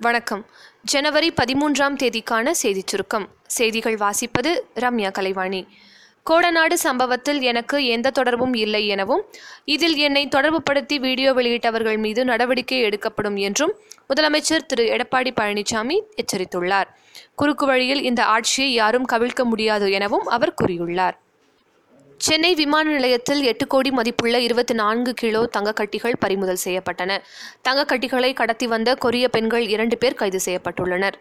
வணக்கம். ஜனவரி பதிமூன்றாம் தேதிக்கான செய்திச் சுருக்கம். செய்திகள் வாசிப்பது ரம்யா கலைவாணி. கோடநாடு சம்பவத்தில் எனக்கு எந்த தொடர்பும் இல்லை எனவும் இதில் என்னை தொடர்புபடுத்தி வீடியோ வெளியிட்டவர்கள் மீது நடவடிக்கை எடுக்கப்படும் என்றும் முதலமைச்சர் திரு. எடப்பாடி பழனிசாமி எச்சரித்துள்ளார். குறுக்கு வழியில் இந்த ஆட்சியை யாரும் கவிழ்க்க முடியாது எனவும் அவர் கூறியுள்ளார். சென்னை விமான நிலையத்தில் எட்டு கோடி மதிப்புள்ள இருபத்தி நான்கு கிலோ தங்கக்கட்டிகள் பறிமுதல் செய்யப்பட்டன. தங்கக்கட்டிகளை கடத்தி வந்த கொரிய பெண்கள் இரண்டு பேர் கைது செய்யப்பட்டுள்ளனர்.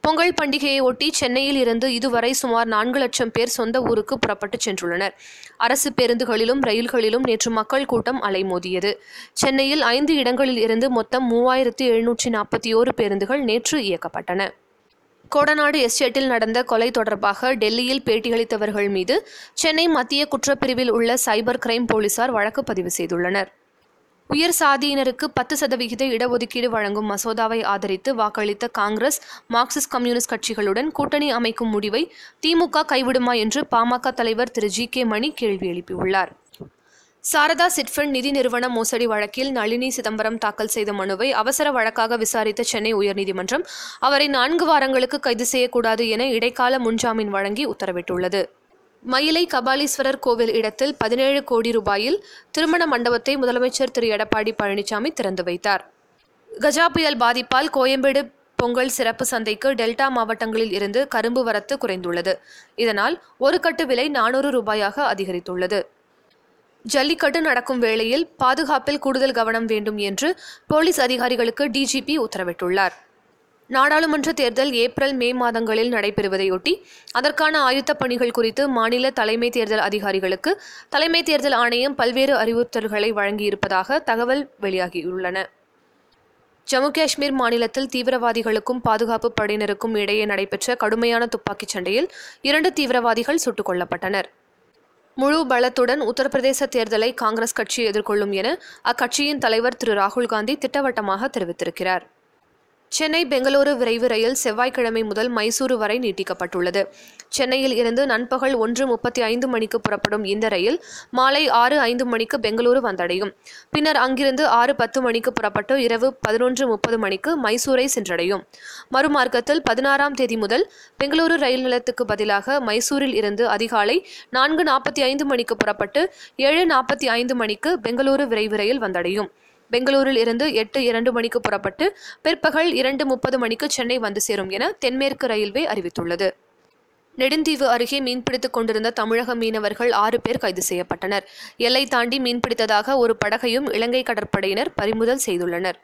பொங்கல் பண்டிகையை ஒட்டி சென்னையில் இருந்து இதுவரை சுமார் நான்கு லட்சம் பேர் சொந்த ஊருக்கு புறப்பட்டு சென்றுள்ளனர். அரசு பேருந்துகளிலும் ரயில்களிலும் நேற்று மக்கள் கூட்டம் அலைமோதியது. சென்னையில் ஐந்து இடங்களில் இருந்து மொத்தம் மூவாயிரத்து எழுநூற்றி நாற்பத்தி ஓரு பேருந்துகள் நேற்று இயக்கப்பட்டன. கோடநாடு எஸ்டேட்டில் நடந்த கொலை தொடர்பாக டெல்லியில் பேட்டியளித்தவர்கள் மீது சென்னை மத்திய குற்றப்பிரிவில் உள்ள சைபர் கிரைம் போலீசார் வழக்கு பதிவு செய்துள்ளனர். உயர் சாதியினருக்கு பத்து சதவிகித இடஒதுக்கீடு வழங்கும் மசோதாவை ஆதரித்து வாக்களித்த காங்கிரஸ் மார்க்சிஸ்ட் கம்யூனிஸ்ட் கட்சிகளுடன் கூட்டணி அமைக்கும் முடிவை திமுக கைவிடுமா என்று பாமக தலைவர் திரு ஜி கே மணி கேள்வி எழுப்பியுள்ளார். சாரதா சிட்ஃபண்ட் நிதி நிறுவன மோசடி வழக்கில் நளினி சிதம்பரம் தாக்கல் செய்த மனுவை அவசர வழக்காக விசாரித்த சென்னை உயர்நீதிமன்றம் அவரை நான்கு வாரங்களுக்கு கைது செய்யக்கூடாது என இடைக்கால முன்ஜாமீன் வழங்கி உத்தரவிட்டுள்ளது. மயிலை கபாலீஸ்வரர் கோவில் இடத்தில் பதினேழு கோடி ரூபாயில் திருமண மண்டபத்தை முதலமைச்சர் திரு. எடப்பாடி பழனிசாமி திறந்து வைத்தார். கஜா புயல் பாதிப்பால் கோயம்பேடு பொங்கல் சிறப்பு சந்தைக்கு டெல்டா மாவட்டங்களில் இருந்து கரும்பு வரத்து குறைந்துள்ளது. இதனால் ஒரு கட்டு விலை நானூறு ரூபாயாக அதிகரித்துள்ளது. ஜல்லிக்கட்டு நடக்கும் வேளையில் பாதுகாப்பில் கூடுதல் கவனம் வேண்டும் என்று போலீஸ் அதிகாரிகளுக்கு டிஜிபி உத்தரவிட்டுள்ளார். நாடாளுமன்ற தேர்தல் ஏப்ரல் மே மாதங்களில் நடைபெறுவதையொட்டி அதற்கான ஆயுத்த பணிகள் குறித்து மாநில தலைமை தேர்தல் அதிகாரிகளுக்கு தலைமை தேர்தல் ஆணையம் பல்வேறு அறிவுறுத்தல்களை வழங்கியிருப்பதாக தகவல் வெளியாகியுள்ளன. ஜம்மு காஷ்மீர் மாநிலத்தில் தீவிரவாதிகளுக்கும் பாதுகாப்பு படையினருக்கும் இடையே நடைபெற்ற கடுமையான துப்பாக்கிச் சண்டையில் இரண்டு தீவிரவாதிகள் சுட்டுக் கொல்லப்பட்டனர். முழு பலத்துடன் உத்தரப்பிரதேச தேர்தலை காங்கிரஸ் கட்சி எதிர்கொள்ளும் என அக்கட்சியின் தலைவர் திரு ராகுல் காந்தி திட்டவட்டமாக தெரிவித்திருக்கிறார். சென்னை பெங்களூரு விரைவு ரயில் செவ்வாய்க்கிழமை முதல் மைசூரு வரை நீட்டிக்கப்பட்டுள்ளது. சென்னையில் இருந்து நண்பகல் ஒன்று முப்பத்தி ஐந்து மணிக்கு புறப்படும் இந்த ரயில் மாலை ஆறு ஐந்து மணிக்கு பெங்களூரு வந்தடையும். பின்னர் அங்கிருந்து ஆறு பத்து மணிக்கு புறப்பட்டு இரவு பதினொன்று முப்பது மணிக்கு மைசூரை சென்றடையும். மறுமார்க்கத்தில் பதினாறாம் தேதி முதல் பெங்களூரு ரயில் நிலையத்துக்கு பதிலாக மைசூரில் இருந்து அதிகாலை நான்கு நாற்பத்தி ஐந்து மணிக்கு புறப்பட்டு ஏழு நாற்பத்தி ஐந்து மணிக்கு பெங்களூரு விரைவு ரயில் வந்தடையும். பெங்களூரில் இருந்து எட்டு இரண்டு மணிக்கு புறப்பட்டு பிற்பகல் இரண்டு முப்பது மணிக்கு சென்னை வந்து சேரும் என தென்மேற்கு ரயில்வே அறிவித்துள்ளது. நெடுந்தீவு அருகே மீன்பிடித்துக் கொண்டிருந்த தமிழக மீனவர்கள் ஆறு பேர் கைது செய்யப்பட்டனர். எல்லை தாண்டி மீன்பிடித்ததாக ஒரு படகையும் இலங்கை கடற்படையினர் பறிமுதல் செய்துள்ளனர்.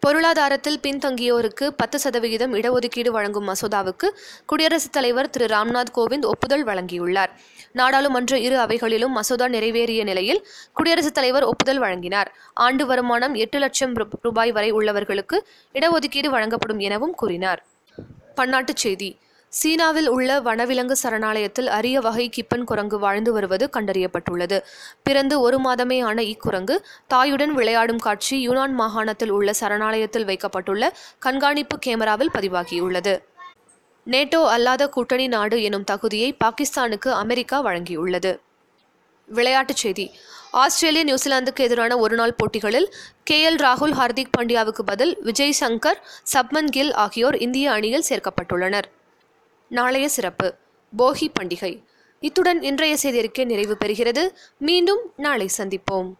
பொருளாதாரத்தில் பின்தங்கியோருக்கு பத்து சதவிகிதம் இடஒதுக்கீடு வழங்கும் மசோதாவுக்கு குடியரசுத் தலைவர் திரு ராம்நாத் கோவிந்த் ஒப்புதல் வழங்கியுள்ளார். நாடாளுமன்ற இரு அவைகளிலும் மசோதா நிறைவேறிய நிலையில் குடியரசுத் தலைவர் ஒப்புதல் வழங்கினார். ஆண்டு வருமானம் எட்டு லட்சம் ரூபாய் வரை உள்ளவர்களுக்கு இடஒதுக்கீடு வழங்கப்படும் எனவும் கூறினார். பன்னாட்டுச் செய்தி. சீனாவில் உள்ள வனவிலங்கு சரணாலயத்தில் அரிய வகை கிப்பன் குரங்கு வாழ்ந்து வருவது கண்டறியப்பட்டுள்ளது. பிறந்து ஒரு மாதமே ஆன இக்குரங்கு தாயுடன் விளையாடும் காட்சி யுனான் மாகாணத்தில் உள்ள சரணாலயத்தில் வைக்கப்பட்டுள்ள கண்காணிப்பு கேமராவில் பதிவாகியுள்ளது. நேட்டோ அல்லாத கூட்டணி நாடு எனும் தகுதியை பாகிஸ்தானுக்கு அமெரிக்கா வழங்கியுள்ளது. விளையாட்டுச் செய்தி. ஆஸ்திரேலியா நியூசிலாந்துக்கு எதிரான ஒருநாள் போட்டிகளில் கே எல் ராகுல் ஹார்திக் பாண்டியாவுக்கு பதில் விஜய் சங்கர் சப்மன் கில் ஆகியோர் இந்திய அணியில் சேர்க்கப்பட்டுள்ளனர். நாளைய சிறப்பு. போகி பண்டிகை. இத்துடன் இன்றைய செய்தியறிக்கை நிறைவு பெறுகிறது. மீண்டும் நாளை சந்திப்போம்.